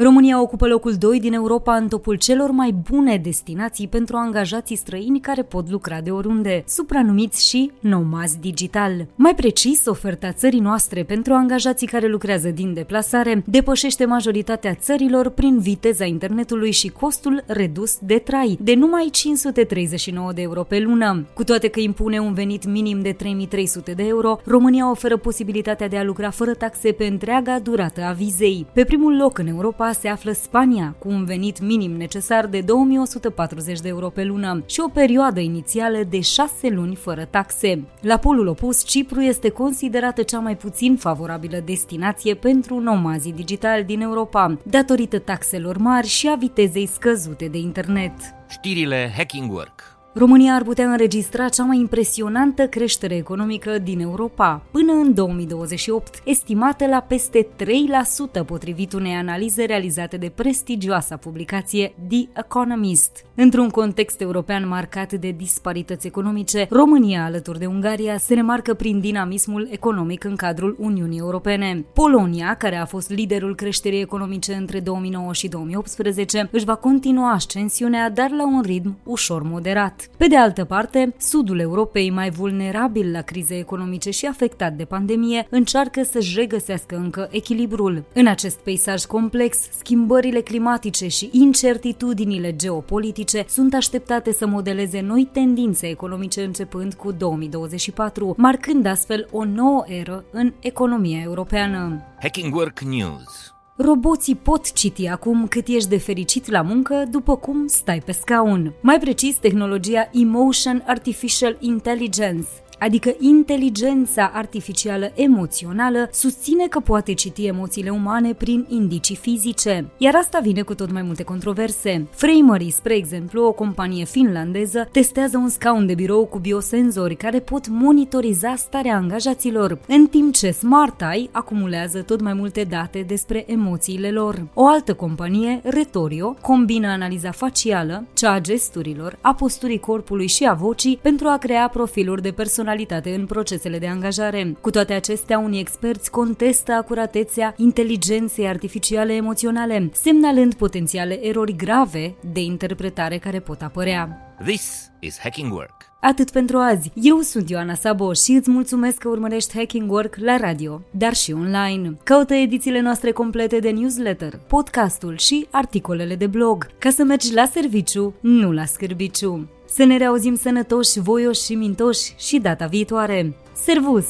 România ocupă locul 2 din Europa în topul celor mai bune destinații pentru angajații străini care pot lucra de oriunde, supranumiți și nomazi digital. Mai precis, oferta țării noastre pentru angajații care lucrează din deplasare depășește majoritatea țărilor prin viteza internetului și costul redus de trai, de numai 539 de euro pe lună. Cu toate că impune un venit minim de 3300 de euro, România oferă posibilitatea de a lucra fără taxe pe întreaga durată a vizei. Pe primul loc în Europa se află Spania, cu un venit minim necesar de 2140 de euro pe lună și o perioadă inițială de 6 luni fără taxe. La polul opus, Cipru este considerată cea mai puțin favorabilă destinație pentru nomazii digitali din Europa, datorită taxelor mari și a vitezei scăzute de internet. Știrile Hacking Work România ar putea înregistra cea mai impresionantă creștere economică din Europa până în 2028, estimată la peste 3% potrivit unei analize realizate de prestigioasa publicație The Economist. Într-un context european marcat de disparități economice, România, alături de Ungaria, se remarcă prin dinamismul economic în cadrul Uniunii Europene. Polonia, care a fost liderul creșterii economice între 2009 și 2018, își va continua ascensiunea, dar la un ritm ușor moderat. Pe de altă parte, sudul Europei, mai vulnerabil la crize economice și afectat de pandemie, încearcă să-și regăsească încă echilibrul. În acest peisaj complex, schimbările climatice și incertitudinile geopolitice sunt așteptate să modeleze noi tendințe economice începând cu 2024, marcând astfel o nouă eră în economia europeană. Hacking Work News Roboții pot citi acum cât ești de fericit la muncă după cum stai pe scaun. Mai precis, tehnologia Emotion Artificial Intelligence adică inteligența artificială emoțională, susține că poate citi emoțiile umane prin indicii fizice. Iar asta vine cu tot mai multe controverse. Framery, spre exemplu, o companie finlandeză, testează un scaun de birou cu biosenzori care pot monitoriza starea angajaților, în timp ce Smart Eye acumulează tot mai multe date despre emoțiile lor. O altă companie, Retorio, combină analiza facială, cea a gesturilor, a posturii corpului și a vocii pentru a crea profiluri de personalitate personalitate în procesele de angajare. Cu toate acestea, unii experți contestă acuratețea inteligenței artificiale emoționale, semnalând potențiale erori grave de interpretare care pot apărea. This is Hacking Work. Atât pentru azi. Eu sunt Ioana Sabo și îți mulțumesc că urmărești Hacking Work la radio, dar și online. Caută edițiile noastre complete de newsletter, podcastul și articolele de blog, ca să mergi la serviciu, nu la scârbiciu. Să ne reauzim sănătoși, voioși și mintoși și data viitoare. Servus!